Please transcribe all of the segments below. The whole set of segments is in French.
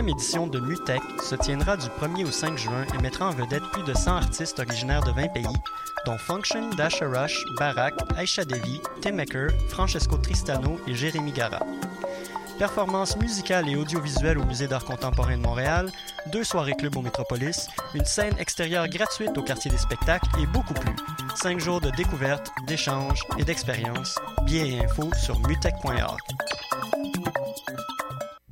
17e édition de Mutech se tiendra du 1er au 5 juin et mettra en vedette plus de 100 artistes originaires de 20 pays, dont Function, Dasha Rush, Barak, Aisha Devi, Tim Maker, Francesco Tristano et Jérémy Gara. Performances musicales et audiovisuelles au Musée d'art contemporain de Montréal, deux soirées club au Métropolis, une scène extérieure gratuite au quartier des spectacles et beaucoup plus. Cinq jours de découverte, d'échanges et d'expériences. Billets et infos sur mutech.org.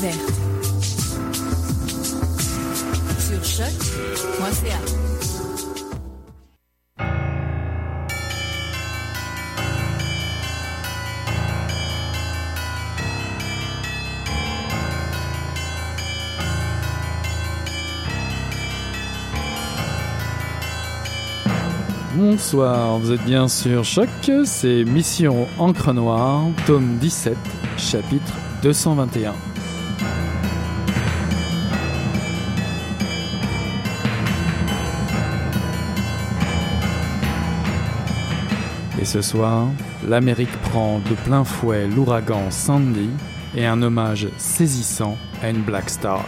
Découverte. Sur choc.ca. Bonsoir, vous êtes bien sur Choc, c'est Mission Encre Noire, tome 17, chapitre 221. Ce soir, l'Amérique prend de plein fouet l'ouragan Sandy et un hommage saisissant à une Black Star.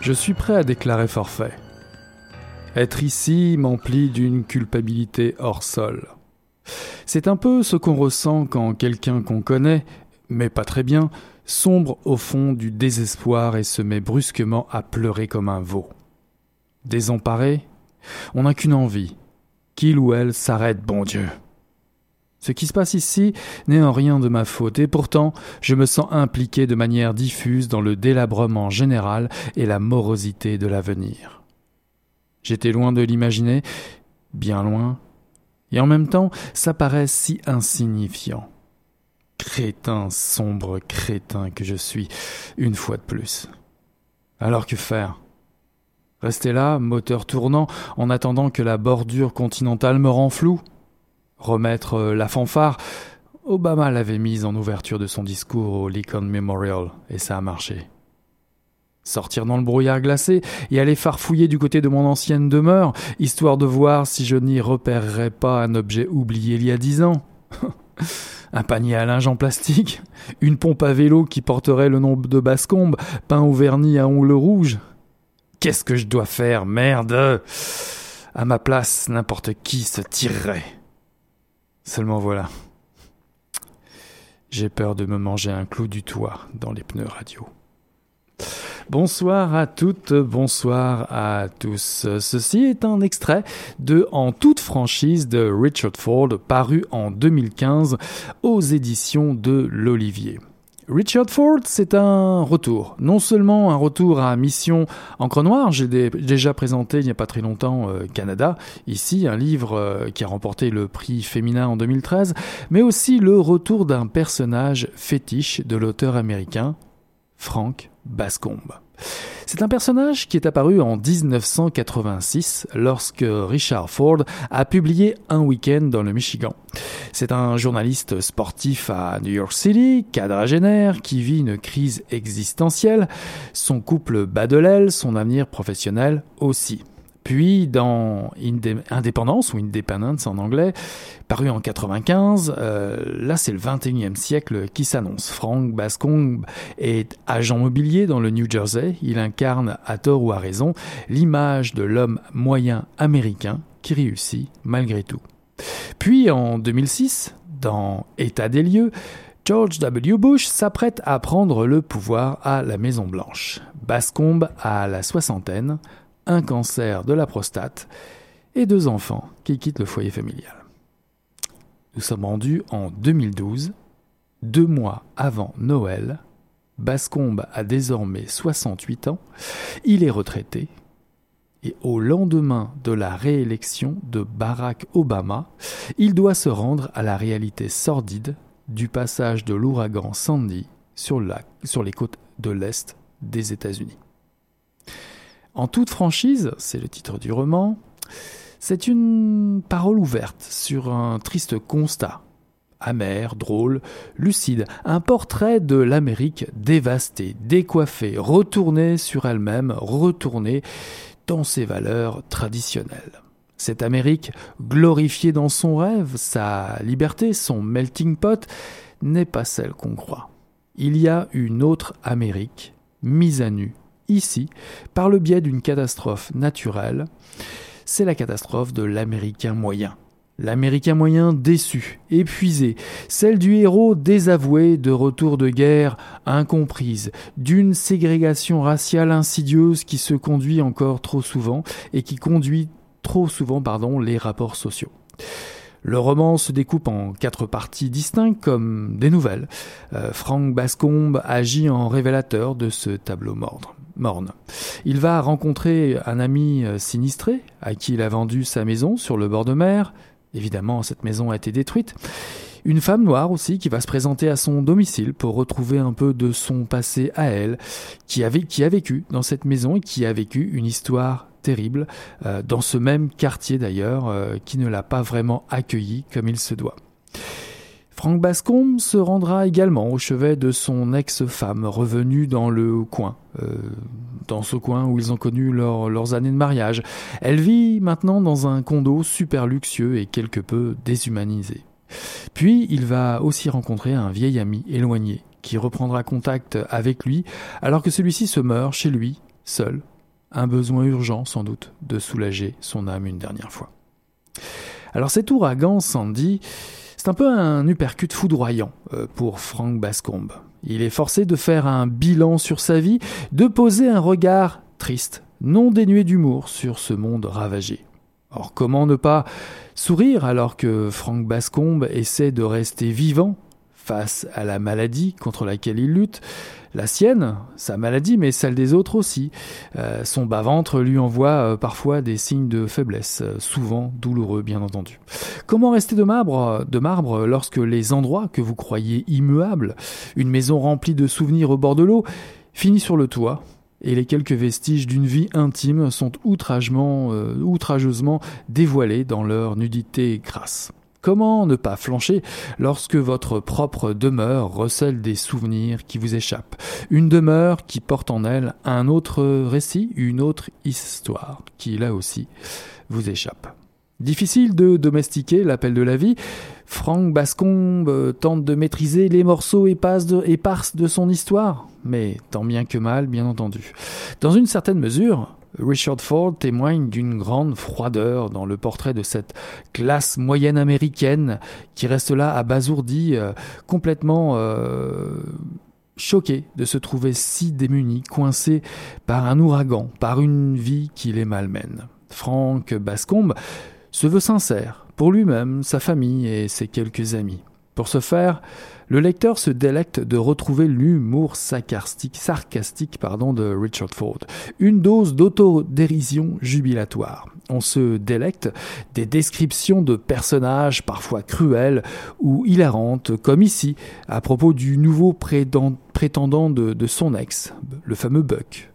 Je suis prêt à déclarer forfait. Être ici m'emplit d'une culpabilité hors sol. C'est un peu ce qu'on ressent quand quelqu'un qu'on connaît, mais pas très bien, sombre au fond du désespoir et se met brusquement à pleurer comme un veau. Désemparé, on n'a qu'une envie, qu'il ou elle s'arrête, bon Dieu. Ce qui se passe ici n'est en rien de ma faute, et pourtant je me sens impliqué de manière diffuse dans le délabrement général et la morosité de l'avenir. J'étais loin de l'imaginer, bien loin, et en même temps ça paraît si insignifiant. Crétin, sombre crétin que je suis, une fois de plus. Alors que faire? Rester là, moteur tournant, en attendant que la bordure continentale me rend flou? Remettre la fanfare? Obama l'avait mise en ouverture de son discours au Lincoln Memorial, et ça a marché. Sortir dans le brouillard glacé et aller farfouiller du côté de mon ancienne demeure, histoire de voir si je n'y repérerais pas un objet oublié il y a dix ans. un panier à linge en plastique, une pompe à vélo qui porterait le nom de Bascombe, peint au vernis à ongles rouges. Qu'est-ce que je dois faire, merde À ma place, n'importe qui se tirerait. Seulement voilà. J'ai peur de me manger un clou du toit dans les pneus radio. Bonsoir à toutes, bonsoir à tous. Ceci est un extrait de En toute franchise de Richard Ford paru en 2015 aux éditions de l'Olivier. Richard Ford, c'est un retour. Non seulement un retour à Mission Encre Noire, j'ai déjà présenté il n'y a pas très longtemps euh, Canada, ici un livre euh, qui a remporté le prix féminin en 2013, mais aussi le retour d'un personnage fétiche de l'auteur américain, Frank C'est un personnage qui est apparu en 1986 lorsque Richard Ford a publié Un week-end dans le Michigan. C'est un journaliste sportif à New York City, quadragénaire, qui vit une crise existentielle. Son couple bat de l'aile, son avenir professionnel aussi. Puis dans Indépendance ou Independence en anglais, paru en 95, euh, là c'est le 21e siècle qui s'annonce. Frank Bascombe est agent mobilier dans le New Jersey. Il incarne, à tort ou à raison, l'image de l'homme moyen américain qui réussit malgré tout. Puis en 2006, dans État des lieux, George W. Bush s'apprête à prendre le pouvoir à la Maison Blanche. Bascombe a la soixantaine, un cancer de la prostate et deux enfants qui quittent le foyer familial. Nous sommes rendus en 2012, deux mois avant Noël. Bascombe a désormais 68 ans, il est retraité, et au lendemain de la réélection de Barack Obama, il doit se rendre à la réalité sordide du passage de l'ouragan Sandy sur, sur les côtes de l'Est des États-Unis. En toute franchise, c'est le titre du roman, c'est une parole ouverte sur un triste constat, amer, drôle, lucide, un portrait de l'Amérique dévastée, décoiffée, retournée sur elle-même, retournée dans ses valeurs traditionnelles. Cette Amérique, glorifiée dans son rêve, sa liberté, son melting pot, n'est pas celle qu'on croit. Il y a une autre Amérique, mise à nu, ici, par le biais d'une catastrophe naturelle. C'est la catastrophe de l'Américain moyen. L'Américain moyen déçu, épuisé, celle du héros désavoué de retour de guerre incomprise, d'une ségrégation raciale insidieuse qui se conduit encore trop souvent et qui conduit trop souvent pardon, les rapports sociaux. Le roman se découpe en quatre parties distinctes comme des nouvelles. Euh, Frank Bascombe agit en révélateur de ce tableau morne. Il va rencontrer un ami euh, sinistré à qui il a vendu sa maison sur le bord de mer, Évidemment, cette maison a été détruite. Une femme noire aussi qui va se présenter à son domicile pour retrouver un peu de son passé à elle, qui a, vécu dans cette maison et qui a vécu une histoire terrible, euh, dans ce même quartier d'ailleurs, euh, qui ne l'a pas vraiment accueilli comme il se doit. Franck Bascombe se rendra également au chevet de son ex-femme revenue dans le coin, euh, dans ce coin où ils ont connu leurs années de mariage. Elle vit maintenant dans un condo super luxueux et quelque peu déshumanisé. Puis il va aussi rencontrer un vieil ami éloigné qui reprendra contact avec lui alors que celui-ci se meurt chez lui, seul, un besoin urgent sans doute de soulager son âme une dernière fois. Alors cet ouragan Sandy, c'est un peu un uppercut foudroyant euh, pour Frank Bascombe. Il est forcé de faire un bilan sur sa vie, de poser un regard triste, non dénué d'humour sur ce monde ravagé. Or, comment ne pas sourire alors que Frank Bascombe essaie de rester vivant face à la maladie contre laquelle il lutte, la sienne, sa maladie, mais celle des autres aussi. Euh, son bas-ventre lui envoie euh, parfois des signes de faiblesse, euh, souvent douloureux bien entendu. Comment rester de marbre, lorsque les endroits que vous croyez immuables, une maison remplie de souvenirs au bord de l'eau, finit sur le toit et les quelques vestiges d'une vie intime sont outrageusement, dévoilés dans leur nudité crasse Comment ne pas flancher lorsque votre propre demeure recèle des souvenirs qui vous échappent? Une demeure qui porte en elle un autre récit, une autre histoire qui, là aussi, vous échappe. Difficile de domestiquer l'appel de la vie. Franck Bascombe tente de maîtriser les morceaux épars de, son histoire, mais tant bien que mal, bien entendu. Dans une certaine mesure, Richard Ford témoigne d'une grande froideur dans le portrait de cette classe moyenne américaine qui reste là abasourdie, euh, complètement euh, choquée de se trouver si démunie, coincée par un ouragan, par une vie qui les malmène. Frank Bascombe se veut sincère pour lui-même, sa famille et ses quelques amis. Pour ce faire, le lecteur se délecte de retrouver l'humour sarcastique, pardon, de Richard Ford, une dose d'autodérision jubilatoire. On se délecte des descriptions de personnages parfois cruels ou hilarantes, comme ici, à propos du nouveau prétendant de son ex, le fameux Buck.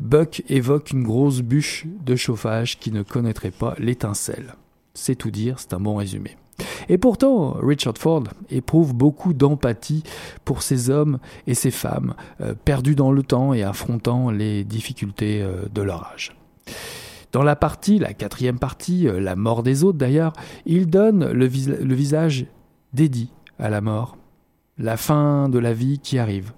Buck évoque une grosse bûche de chauffage qui ne connaîtrait pas l'étincelle. C'est tout dire, c'est un bon résumé. Et pourtant, Richard Ford éprouve beaucoup d'empathie pour ces hommes et ces femmes euh, perdus dans le temps et affrontant les difficultés euh, de leur âge. Dans la partie, la quatrième partie, euh, la mort des autres d'ailleurs, il donne le, le visage dédié à la mort, la fin de la vie qui arrive.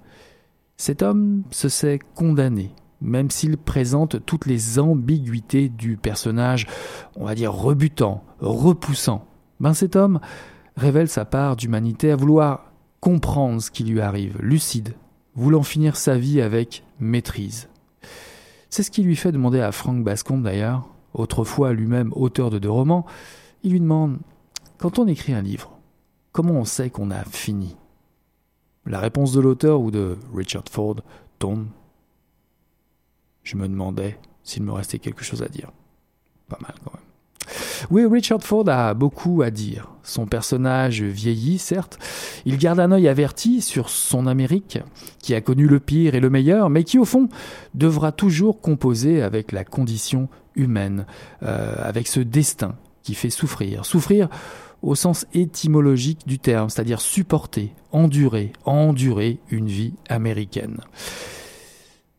Cet homme se sait condamné, même s'il présente toutes les ambiguïtés du personnage, on va dire rebutant, repoussant, ben cet homme révèle sa part d'humanité à vouloir comprendre ce qui lui arrive, lucide, voulant finir sa vie avec maîtrise. C'est ce qui lui fait demander à Frank Bascombe d'ailleurs, autrefois lui-même auteur de deux romans, il lui demande Quand on écrit un livre, comment on sait qu'on a fini? La réponse de l'auteur ou de Richard Ford tombe. Je me demandais s'il me restait quelque chose à dire. Pas mal quand même. Oui, Richard Ford a beaucoup à dire. Son personnage vieillit, certes. Il garde un œil averti sur son Amérique, qui a connu le pire et le meilleur, mais qui, au fond, devra toujours composer avec la condition humaine, euh, avec ce destin qui fait souffrir. Souffrir au sens étymologique du terme, c'est-à-dire supporter, endurer, endurer une vie américaine.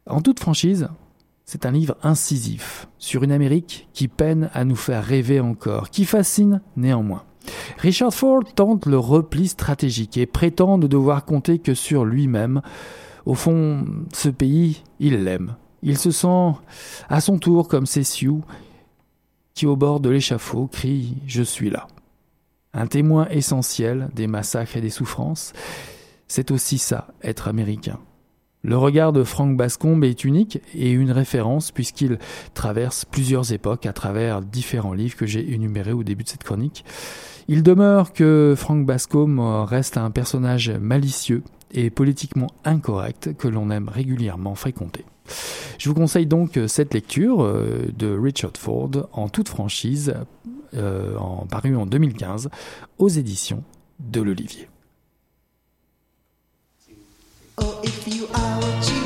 En toute franchise, c'est un livre incisif sur une Amérique qui peine à nous faire rêver encore, qui fascine néanmoins. Richard Ford tente le repli stratégique et prétend ne devoir compter que sur lui-même. Au fond, ce pays, il l'aime. Il se sent à son tour comme ces Sioux qui, au bord de l'échafaud, crient Je suis là. Un témoin essentiel des massacres et des souffrances, c'est aussi ça, être américain. Le regard de Frank Bascombe est unique et une référence puisqu'il traverse plusieurs époques à travers différents livres que j'ai énumérés au début de cette chronique. Il demeure que Frank Bascombe reste un personnage malicieux et politiquement incorrect que l'on aime régulièrement fréquenter. Je vous conseille donc cette lecture euh, de Richard Ford en toute franchise, euh, en, paru en 2015 aux éditions de l'Olivier. Oh, if you are what you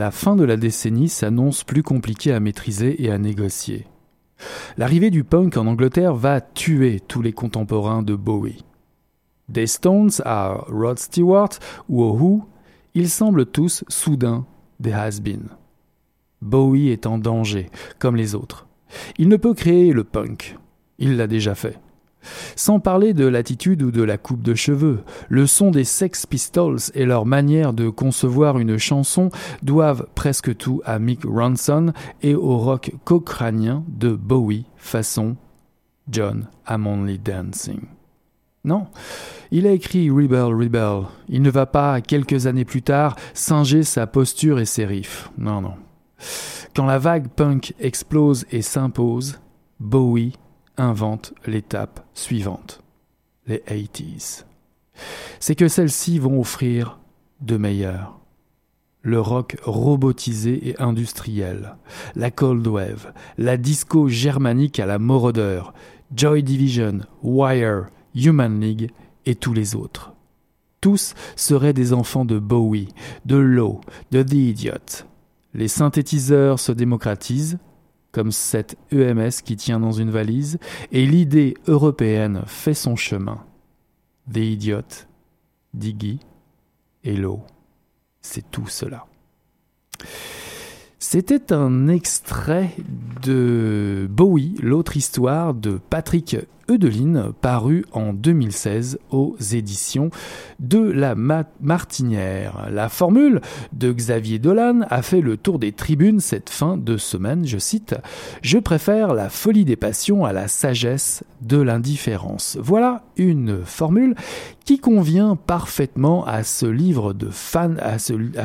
la fin de la décennie s'annonce plus compliquée à maîtriser et à négocier. L'arrivée du punk en Angleterre va tuer tous les contemporains de Bowie. Des Stones à Rod Stewart ou au Who, ils semblent tous soudains des has-been. Bowie est en danger, comme les autres. Il ne peut créer le punk. Il l'a déjà fait. Sans parler de l'attitude ou de la coupe de cheveux, le son des Sex Pistols et leur manière de concevoir une chanson doivent presque tout à Mick Ronson et au rock cocranien de Bowie façon John I'm Only Dancing. Non, il a écrit Rebel, Rebel. Il ne va pas, quelques années plus tard, singer sa posture et ses riffs. Non, non. Quand la vague punk explose et s'impose, Bowie invente l'étape suivante, les 80s. C'est que celles-ci vont offrir de meilleurs. Le rock robotisé et industriel, la cold wave, la disco germanique à la Moroder, Joy Division, Wire, Human League et tous les autres. Tous seraient des enfants de Bowie, de Low, de The Idiot. Les synthétiseurs se démocratisent, comme cette EMS qui tient dans une valise, et l'idée européenne fait son chemin. Des idiotes, Diggy, Hello, c'est tout cela. C'était un extrait de Bowie, l'autre histoire de Patrick Eudeline, paru en 2016 aux éditions de la Martinière. La formule de Xavier Dolan a fait le tour des tribunes cette fin de semaine, je cite Je préfère la folie des passions à la sagesse de l'indifférence. Voilà une formule qui convient parfaitement à ce livre de fans, à ce, livre,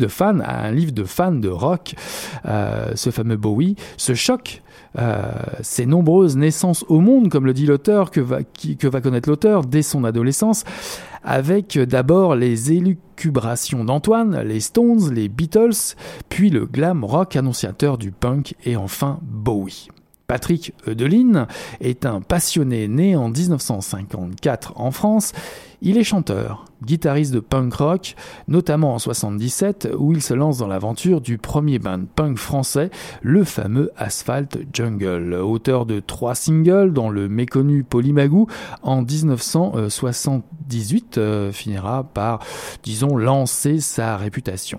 de fans, à un livre de fans de rock, euh, ce fameux Bowie, ce choc euh, ces nombreuses naissances au monde, comme le dit l'auteur, que va, que va connaître l'auteur dès son adolescence, avec d'abord les élucubrations d'Antoine, les Stones, les Beatles, puis le glam rock annonciateur du punk et enfin Bowie. Patrick Eudeline est un passionné né en 1954 en France. Il est chanteur, guitariste de punk rock, notamment en 77 où il se lance dans l'aventure du premier band punk français, le fameux Asphalt Jungle. Auteur de trois singles dont le méconnu Polymagou en 1978 euh, finira par, disons, lancer sa réputation.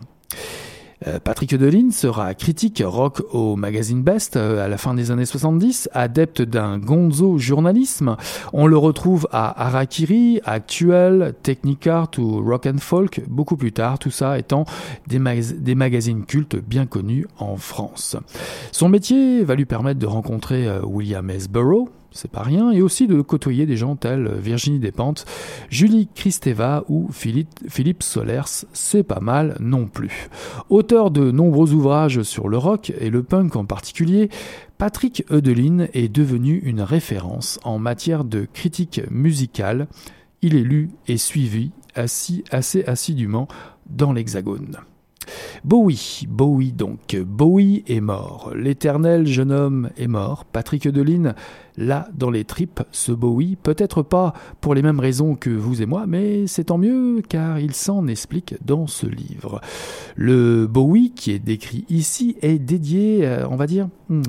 Euh, Patrick Deline sera critique rock au magazine Best euh, à la fin des années 70, adepte d'un gonzo journalisme. On le retrouve à Harakiri, Actuel, Technicart ou Rock and Folk beaucoup plus tard, tout ça étant des, des magazines cultes bien connus en France. Son métier va lui permettre de rencontrer euh, William S. Burroughs, c'est pas rien, et aussi de côtoyer des gens tels Virginie Despentes, Julie Kristeva ou Philippe, Philippe Solers, c'est pas mal non plus. Auteur de nombreux ouvrages sur le rock et le punk en particulier, Patrick Eudeline est devenu une référence en matière de critique musicale. Il est lu et suivi assez assidûment dans l'Hexagone. Bowie, Bowie donc, Bowie est mort. L'éternel jeune homme est mort. Patrick Eudeline là dans les tripes ce Bowie, peut-être pas pour les mêmes raisons que vous et moi, mais c'est tant mieux car il s'en explique dans ce livre. Le Bowie qui est décrit ici est dédié, euh, on va dire, hmm,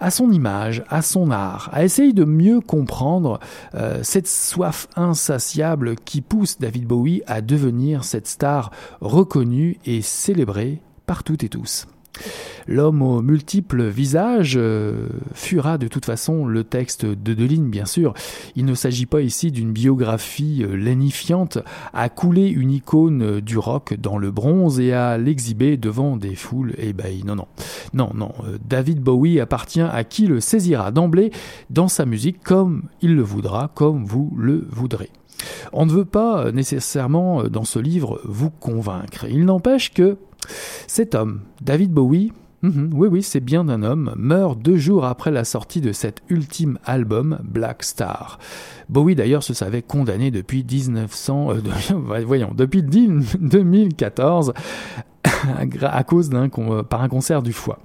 à son image, à son art, à essayer de mieux comprendre euh, cette soif insatiable qui pousse David Bowie à devenir cette star reconnue et célébrée par toutes et tous. L'homme aux multiples visages euh, fuira de toute façon le texte de Deline, bien sûr. Il ne s'agit pas ici d'une biographie euh, lénifiante à couler une icône du rock dans le bronze et à l'exhiber devant des foules ébahis. Non, non. Non, non. Euh, David Bowie appartient à qui le saisira d'emblée dans sa musique comme il le voudra, comme vous le voudrez. On ne veut pas nécessairement dans ce livre vous convaincre. Il n'empêche que cet homme, David Bowie, mhm, oui, oui, c'est bien un homme, meurt deux jours après la sortie de cet ultime album, Black Star. Bowie d'ailleurs se savait condamné depuis 1900, euh, voyons, depuis 2014 à cause d'un par un concert du foie.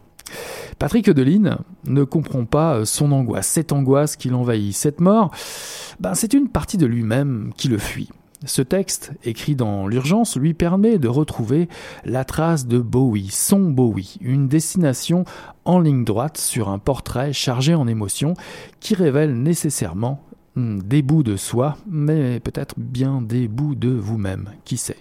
Patrick Eudeline ne comprend pas son angoisse, cette angoisse qui l'envahit, cette mort, ben, c'est une partie de lui-même qui le fuit. Ce texte, écrit dans l'urgence, lui permet de retrouver la trace de Bowie, son Bowie, une destination en ligne droite sur un portrait chargé en émotions qui révèle nécessairement hmm, des bouts de soi, mais peut-être bien des bouts de vous-même, qui sait.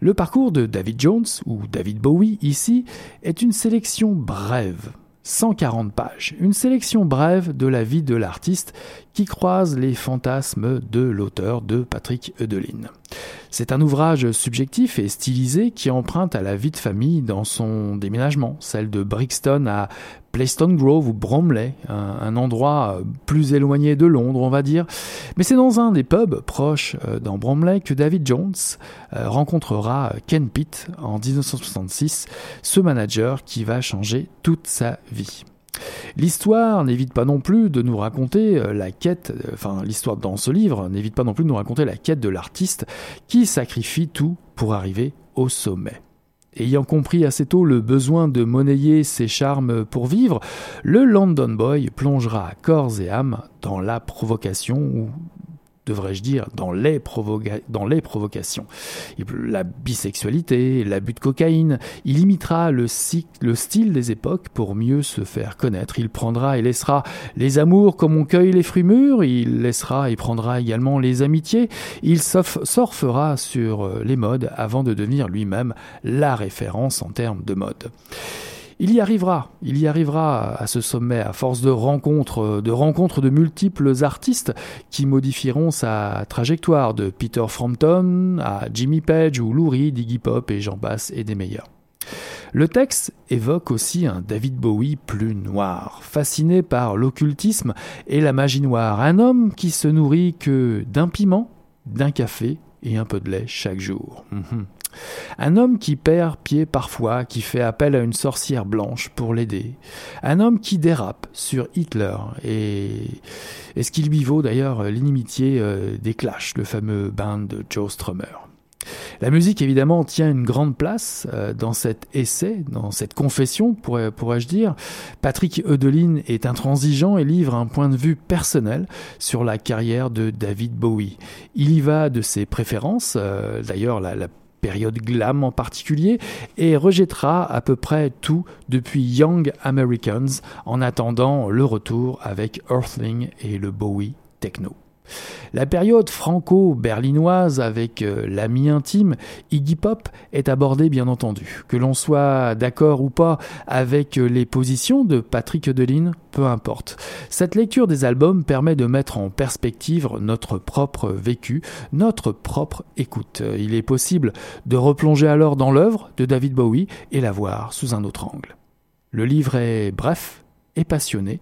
Le parcours de David Jones, ou David Bowie ici, est une sélection brève, 140 pages, une sélection brève de la vie de l'artiste qui croise les fantasmes de l'auteur de Patrick Eudeline. C'est un ouvrage subjectif et stylisé qui emprunte à la vie de famille dans son déménagement, celle de Brixton à Playston Grove ou Bromley, un, endroit plus éloigné de Londres, on va dire. Mais c'est dans un des pubs proches euh, dans Bromley que David Jones euh, rencontrera Ken Pitt en 1966, ce manager qui va changer toute sa vie. L'histoire n'évite pas non plus de nous raconter euh, la quête, euh, enfin l'histoire dans ce livre n'évite pas non plus de nous raconter la quête de l'artiste qui sacrifie tout pour arriver au sommet. Ayant compris assez tôt le besoin de monnayer ses charmes pour vivre, le London Boy plongera corps et âme dans la provocation ou devrais-je dire, dans les, provocations. La bisexualité, l'abus de cocaïne, il imitera le, le style des époques pour mieux se faire connaître. Il prendra et laissera les amours comme on cueille les fruits mûrs, il laissera et prendra également les amitiés, il surfera sur euh, les modes avant de devenir lui-même la référence en termes de mode. Il y arrivera, il y arrivera à ce sommet à force de rencontres, de rencontres de multiples artistes qui modifieront sa trajectoire de Peter Frampton à Jimmy Page ou Lou Reed, Iggy Pop et Jean Bass et des meilleurs. Le texte évoque aussi un David Bowie plus noir, fasciné par l'occultisme et la magie noire, un homme qui se nourrit que d'un piment, d'un café et un peu de lait chaque jour. Mhm. Un homme qui perd pied parfois, qui fait appel à une sorcière blanche pour l'aider. Un homme qui dérape sur Hitler et, et ce qui lui vaut d'ailleurs l'inimitié euh, des Clash, le fameux band de Joe Strummer. La musique, évidemment, tient une grande place euh, dans cet essai, dans cette confession, pourrais-je dire. Patrick Eudeline est intransigeant et livre un point de vue personnel sur la carrière de David Bowie. Il y va de ses préférences, euh, d'ailleurs la, la période glam en particulier, et rejettera à peu près tout depuis Young Americans en attendant le retour avec Earthling et le Bowie techno. La période franco-berlinoise avec euh, l'ami intime Iggy Pop est abordée bien entendu. Que l'on soit d'accord ou pas avec euh, les positions de Patrick Deline, peu importe. Cette lecture des albums permet de mettre en perspective notre propre vécu, notre propre écoute. Il est possible de replonger alors dans l'œuvre de David Bowie et la voir sous un autre angle. Le livre est bref, et passionné.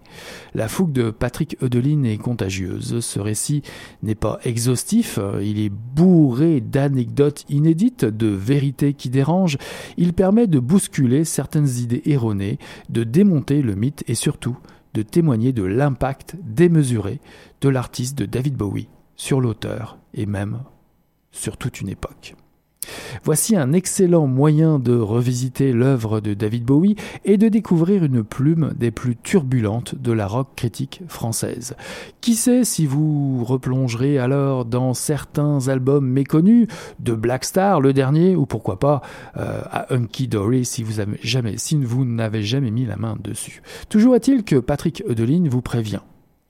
La fougue de Patrick Eudeline est contagieuse. Ce récit n'est pas exhaustif, il est bourré d'anecdotes inédites, de vérités qui dérangent. Il permet de bousculer certaines idées erronées, de démonter le mythe et surtout de témoigner de l'impact démesuré de l'artiste de David Bowie sur l'auteur et même sur toute une époque. Voici un excellent moyen de revisiter l'œuvre de David Bowie et de découvrir une plume des plus turbulentes de la rock critique française. Qui sait si vous replongerez alors dans certains albums méconnus de Black Star, le dernier, ou pourquoi pas euh, à Hunky Dory si vous, n'avez jamais mis la main dessus. Toujours est-il que Patrick Eudeline vous prévient.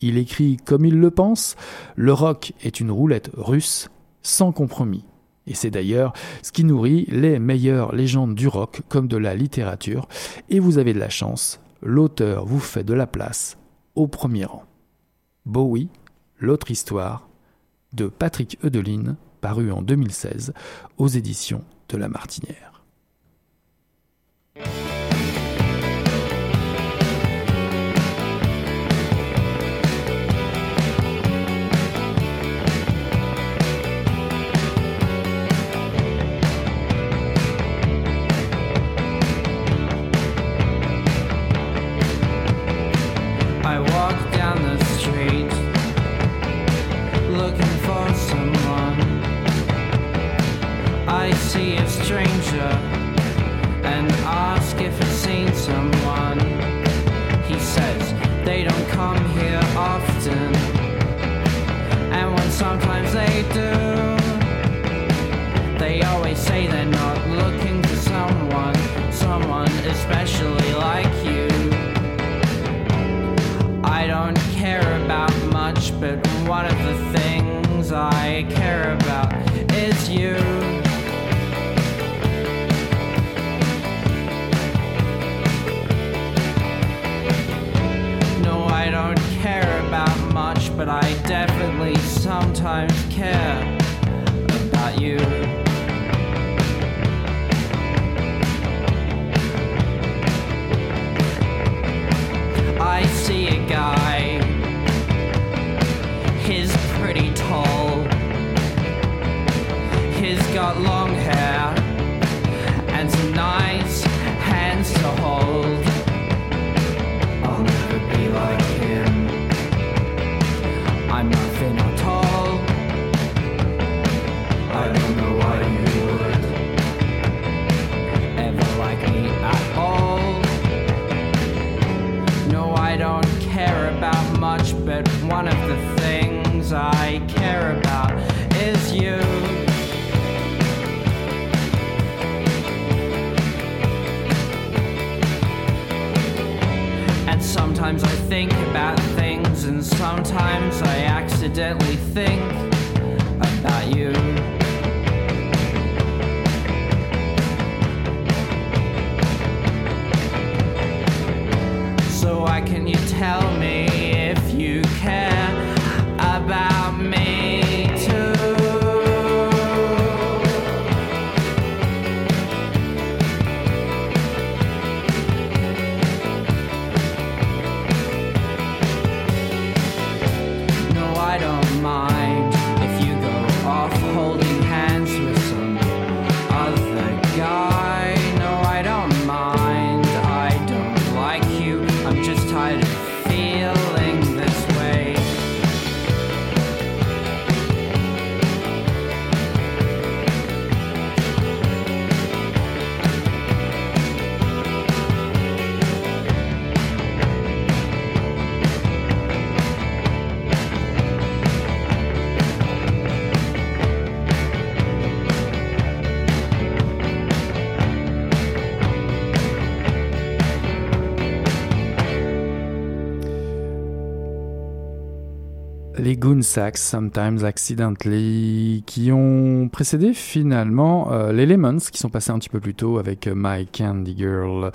Il écrit comme il le pense, le rock est une roulette russe sans compromis. Et c'est d'ailleurs ce qui nourrit les meilleures légendes du rock comme de la littérature. Et vous avez de la chance, l'auteur vous fait de la place au premier rang. Bowie, l'autre histoire de Patrick Eudeline, paru en 2016 aux éditions de La Martinière. one of the things I care about is you. And sometimes I think about things, and sometimes I accidentally think about you. So why can you tell me? Les Goonsacks, Sometimes Accidentally, qui ont précédé finalement euh, les Lemons, qui sont passés un petit peu plus tôt avec euh, My Candy Girl.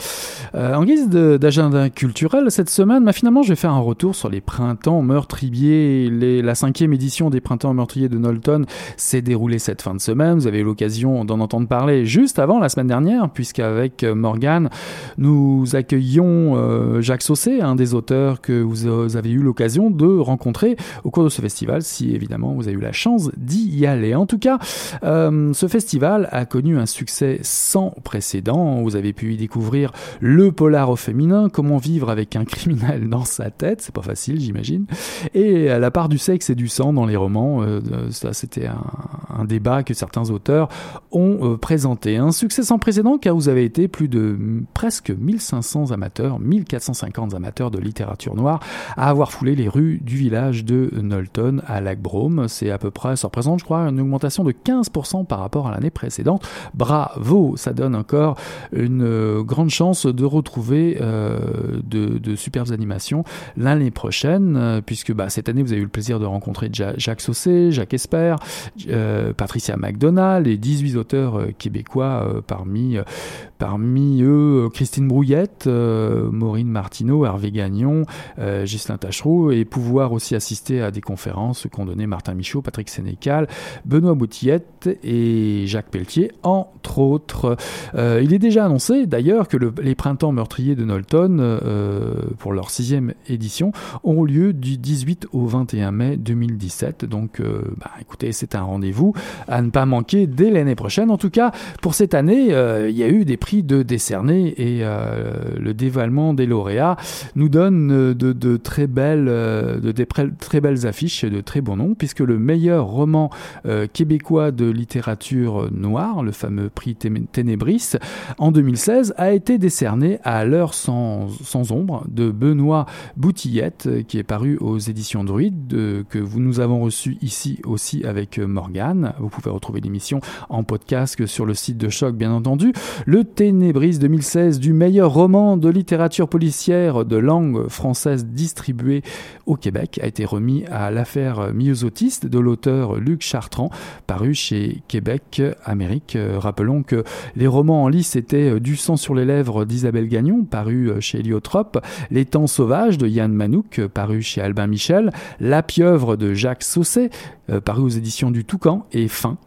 Euh, en guise d'agenda culturel, cette semaine, bah, finalement, je vais faire un retour sur les printemps meurtriers. La cinquième édition des printemps meurtriers de Knowlton s'est déroulée cette fin de semaine. Vous avez eu l'occasion d'en entendre parler juste avant, la semaine dernière, puisqu'avec Morgane, nous accueillons euh, Jacques Saucé, un des auteurs que vous avez eu l'occasion de rencontrer au cours de ce festival, si évidemment vous avez eu la chance d'y aller. En tout cas, euh, ce festival a connu un succès sans précédent. Vous avez pu y découvrir le polar au féminin, comment vivre avec un criminel dans sa tête, c'est pas facile j'imagine, et la part du sexe et du sang dans les romans, euh, ça c'était un, débat que certains auteurs ont euh, présenté. Un succès sans précédent car vous avez été plus de presque 1500 amateurs, 1450 amateurs de littérature noire à avoir foulé les rues du village de À Lac-Brome. C'est à peu près, ça représente je crois une augmentation de 15% par rapport à l'année précédente. Bravo, ça donne encore une euh, grande chance de retrouver euh, de, superbes animations l'année prochaine, euh, puisque bah, cette année vous avez eu le plaisir de rencontrer Ja- Jacques Saucé, Jacques Esper, Patricia McDonald et 18 auteurs québécois parmi, parmi eux euh, Christine Brouillette, euh, Maureen Martineau, Hervé Gagnon, euh, Ghislain Tachereau et pouvoir aussi assister à des conférences qu'ont donné Martin Michaud, Patrick Sénécal, Benoît Boutillette et Jacques Pelletier, entre autres. Il est déjà annoncé d'ailleurs que le- les printemps meurtriers de Knowlton, pour leur sixième édition, auront lieu du 18 au 21 mai 2017. Donc, bah, écoutez, c'est un rendez-vous à ne pas manquer dès l'année prochaine. En tout cas, pour cette année, il y a eu des prix de décernés et euh, le dévoilement des lauréats nous donne euh, de, très belles, euh, de très belles affiches et de très bons noms, puisque le meilleur roman québécois de littérature noire, le fameux prix Té- Ténébris, en 2016, a été décerné à l'heure sans, sans ombre de Benoît Boutillette, qui est paru aux éditions Druide, que vous nous avons reçu ici aussi avec Morgane. Vous pouvez retrouver l'émission en podcast sur le site de Choc, bien entendu. Le Ténébris 2016 du meilleur roman de littérature policière de langue française distribué au Québec a été remis à l'affaire Myosotiste de l'auteur Luc Chartrand, paru chez Québec Amérique. Euh, Rappelons que les romans en lice étaient euh, Du sang sur les lèvres d'Isabelle Gagnon, paru euh, chez Héliotrope, Les temps sauvages de Yann Manouk, paru chez Albin Michel, La pieuvre de Jacques Sausset, paru aux éditions du Toucan, et Fin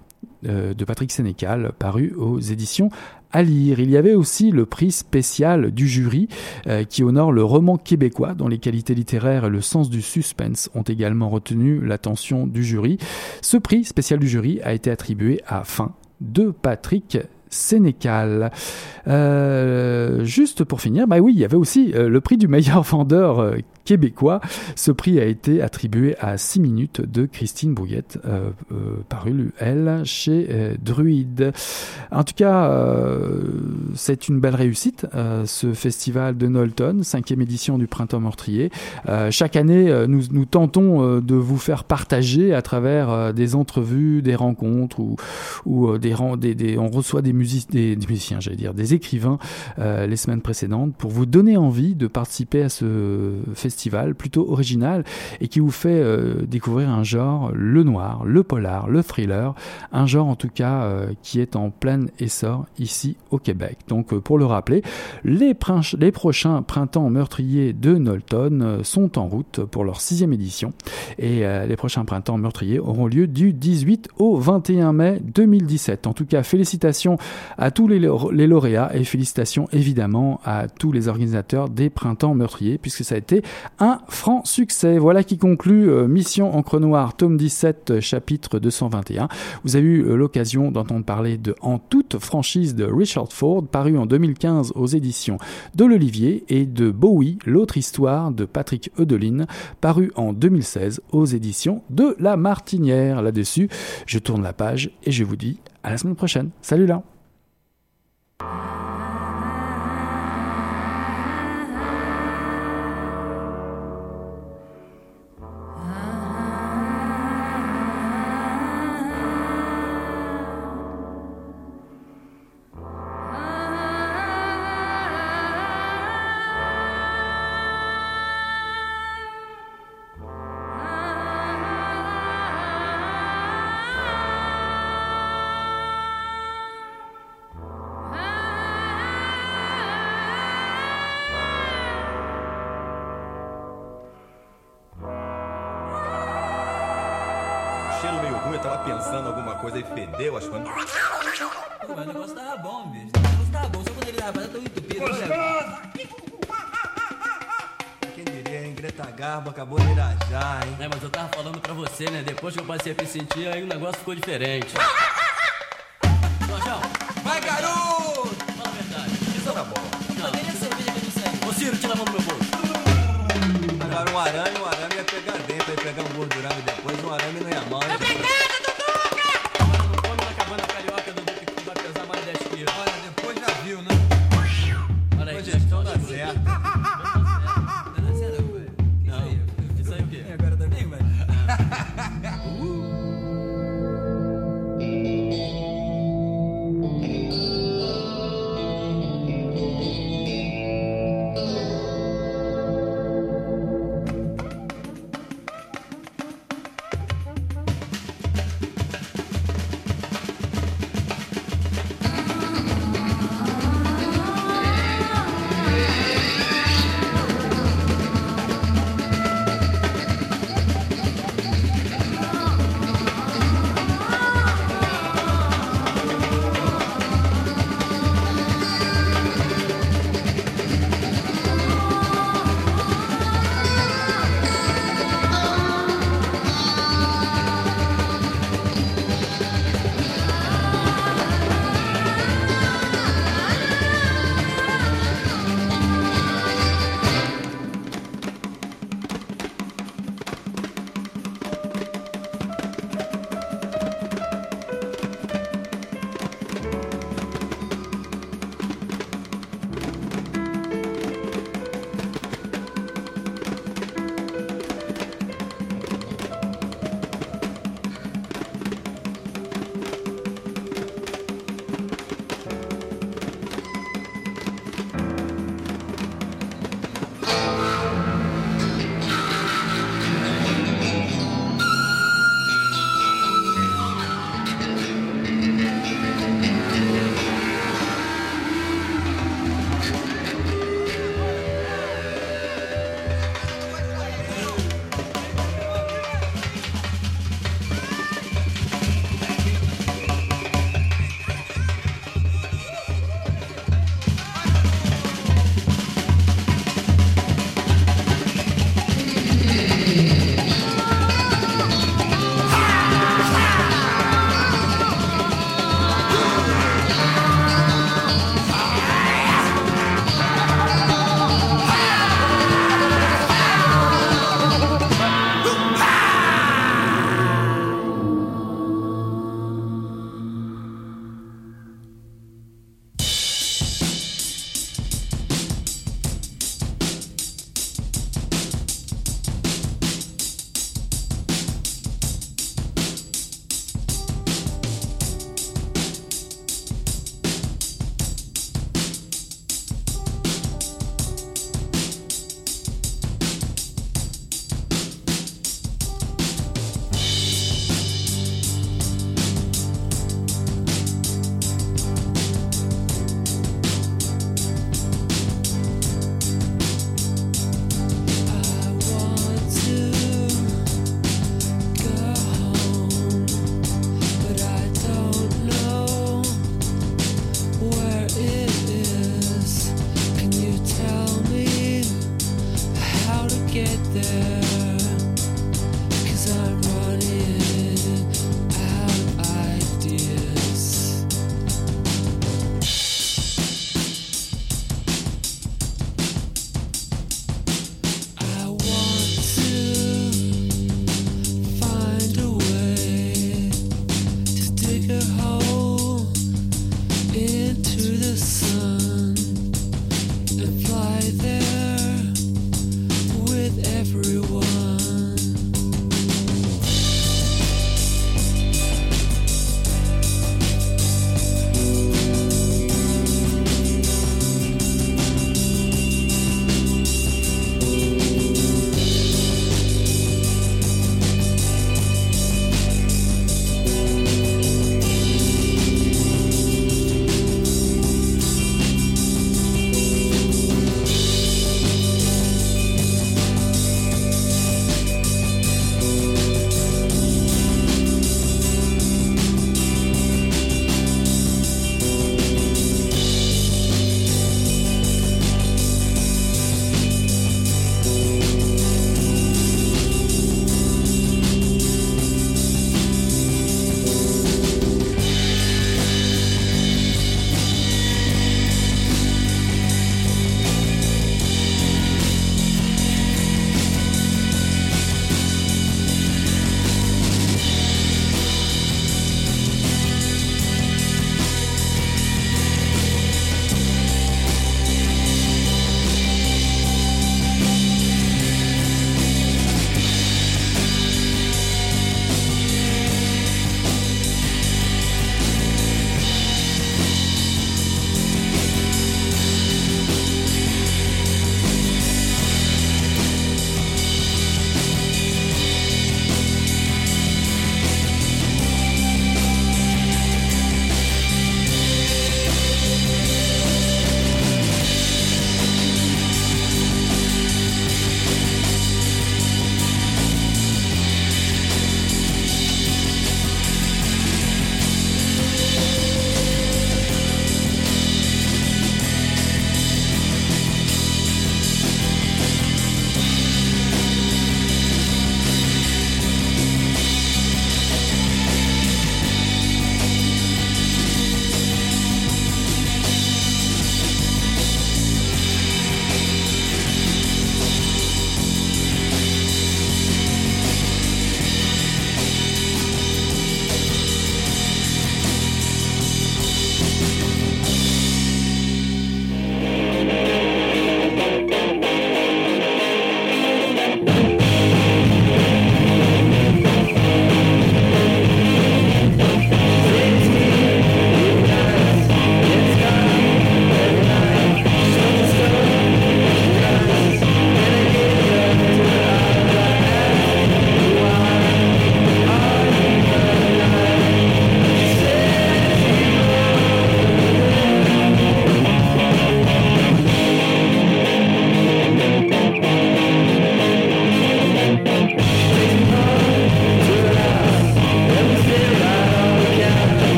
de Patrick Sénécal, paru aux éditions à lire. Il y avait aussi le prix spécial du jury euh, qui honore le roman québécois dont les qualités littéraires et le sens du suspense ont également retenu l'attention du jury. Ce prix spécial du jury a été attribué à Fin de Patrick Sénécal. Euh, juste pour finir, bah oui, il y avait aussi euh, le prix du meilleur vendeur québécois. Ce prix a été attribué à 6 minutes de Christine Brouillette, euh, euh, elle, chez euh, Druide. En tout cas, euh, c'est une belle réussite, euh, ce festival de Knowlton, cinquième édition du Printemps Meurtrier. Euh, chaque année, nous, tentons de vous faire partager à travers des entrevues, des rencontres, ou, des, on reçoit des, des, musiciens, j'allais dire, des écrivains les semaines précédentes, pour vous donner envie de participer à ce festival plutôt original et qui vous fait euh, découvrir un genre, le noir, le polar, le thriller, un genre en tout cas euh, qui est en plein essor ici au Québec. Donc pour le rappeler, les, les prochains printemps meurtriers de Knowlton sont en route pour leur sixième édition et les prochains printemps meurtriers auront lieu du 18 au 21 mai 2017. En tout cas, félicitations à tous les, les lauréats et félicitations évidemment à tous les organisateurs des printemps meurtriers puisque ça a été un franc succès. Voilà qui conclut euh, Mission Encre Noire, tome 17, euh, chapitre 221. Vous avez eu euh, l'occasion d'entendre parler de En toute franchise de Richard Ford, paru en 2015 aux éditions de l'Olivier, et de Bowie, l'autre histoire de Patrick Eudeline, paru en 2016 aux éditions de La Martinière. Là-dessus, je tourne la page et je vous dis à la semaine prochaine. Salut là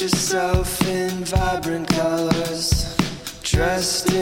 yourself in vibrant colors. Dressed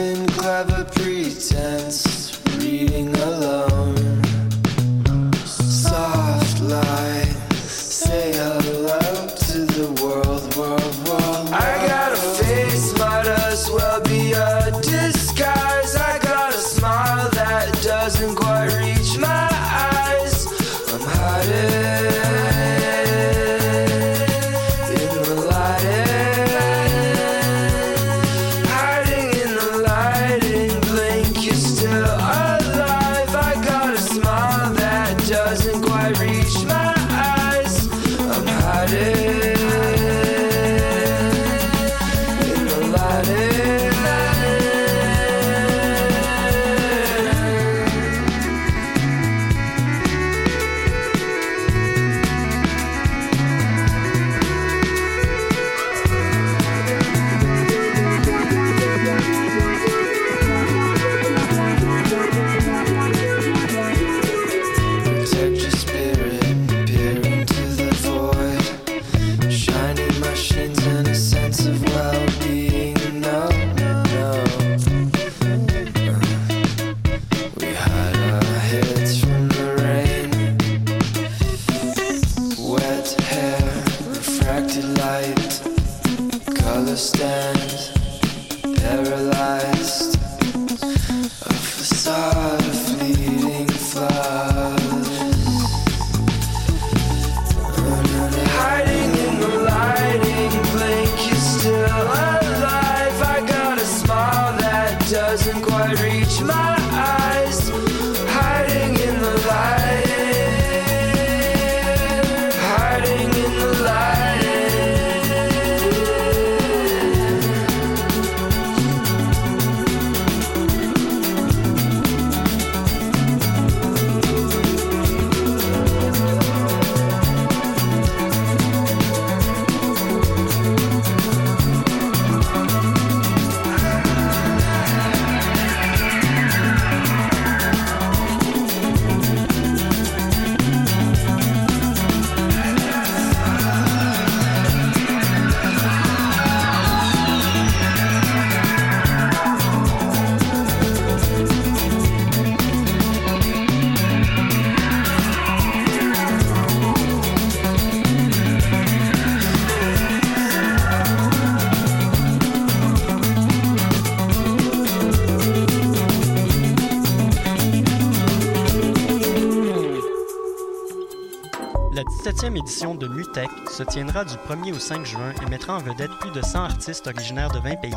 17e édition de Mutech se tiendra du 1er au 5 juin et mettra en vedette plus de 100 artistes originaires de 20 pays,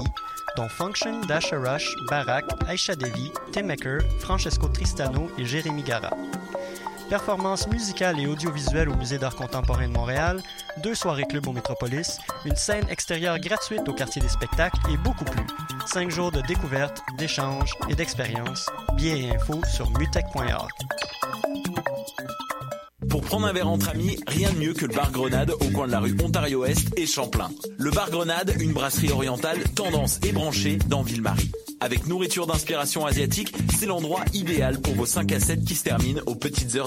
dont Function, Dasha Rush, Barak, Aisha Devi, Tim Maker, Francesco Tristano et Jérémy Gara. Performances musicales et audiovisuelles au Musée d'art contemporain de Montréal, deux soirées club au Métropolis, une scène extérieure gratuite au quartier des spectacles et beaucoup plus. Cinq jours de découverte, d'échanges et d'expériences. Billets et infos sur mutech.org. Pour prendre un verre entre amis, rien de mieux que le bar Grenade au coin de la rue Ontario-Est et Champlain. Le bar Grenade, une brasserie orientale tendance et branchée dans Ville-Marie. Avec nourriture d'inspiration asiatique, c'est l'endroit idéal pour vos 5 à 7 qui se terminent aux petites heures du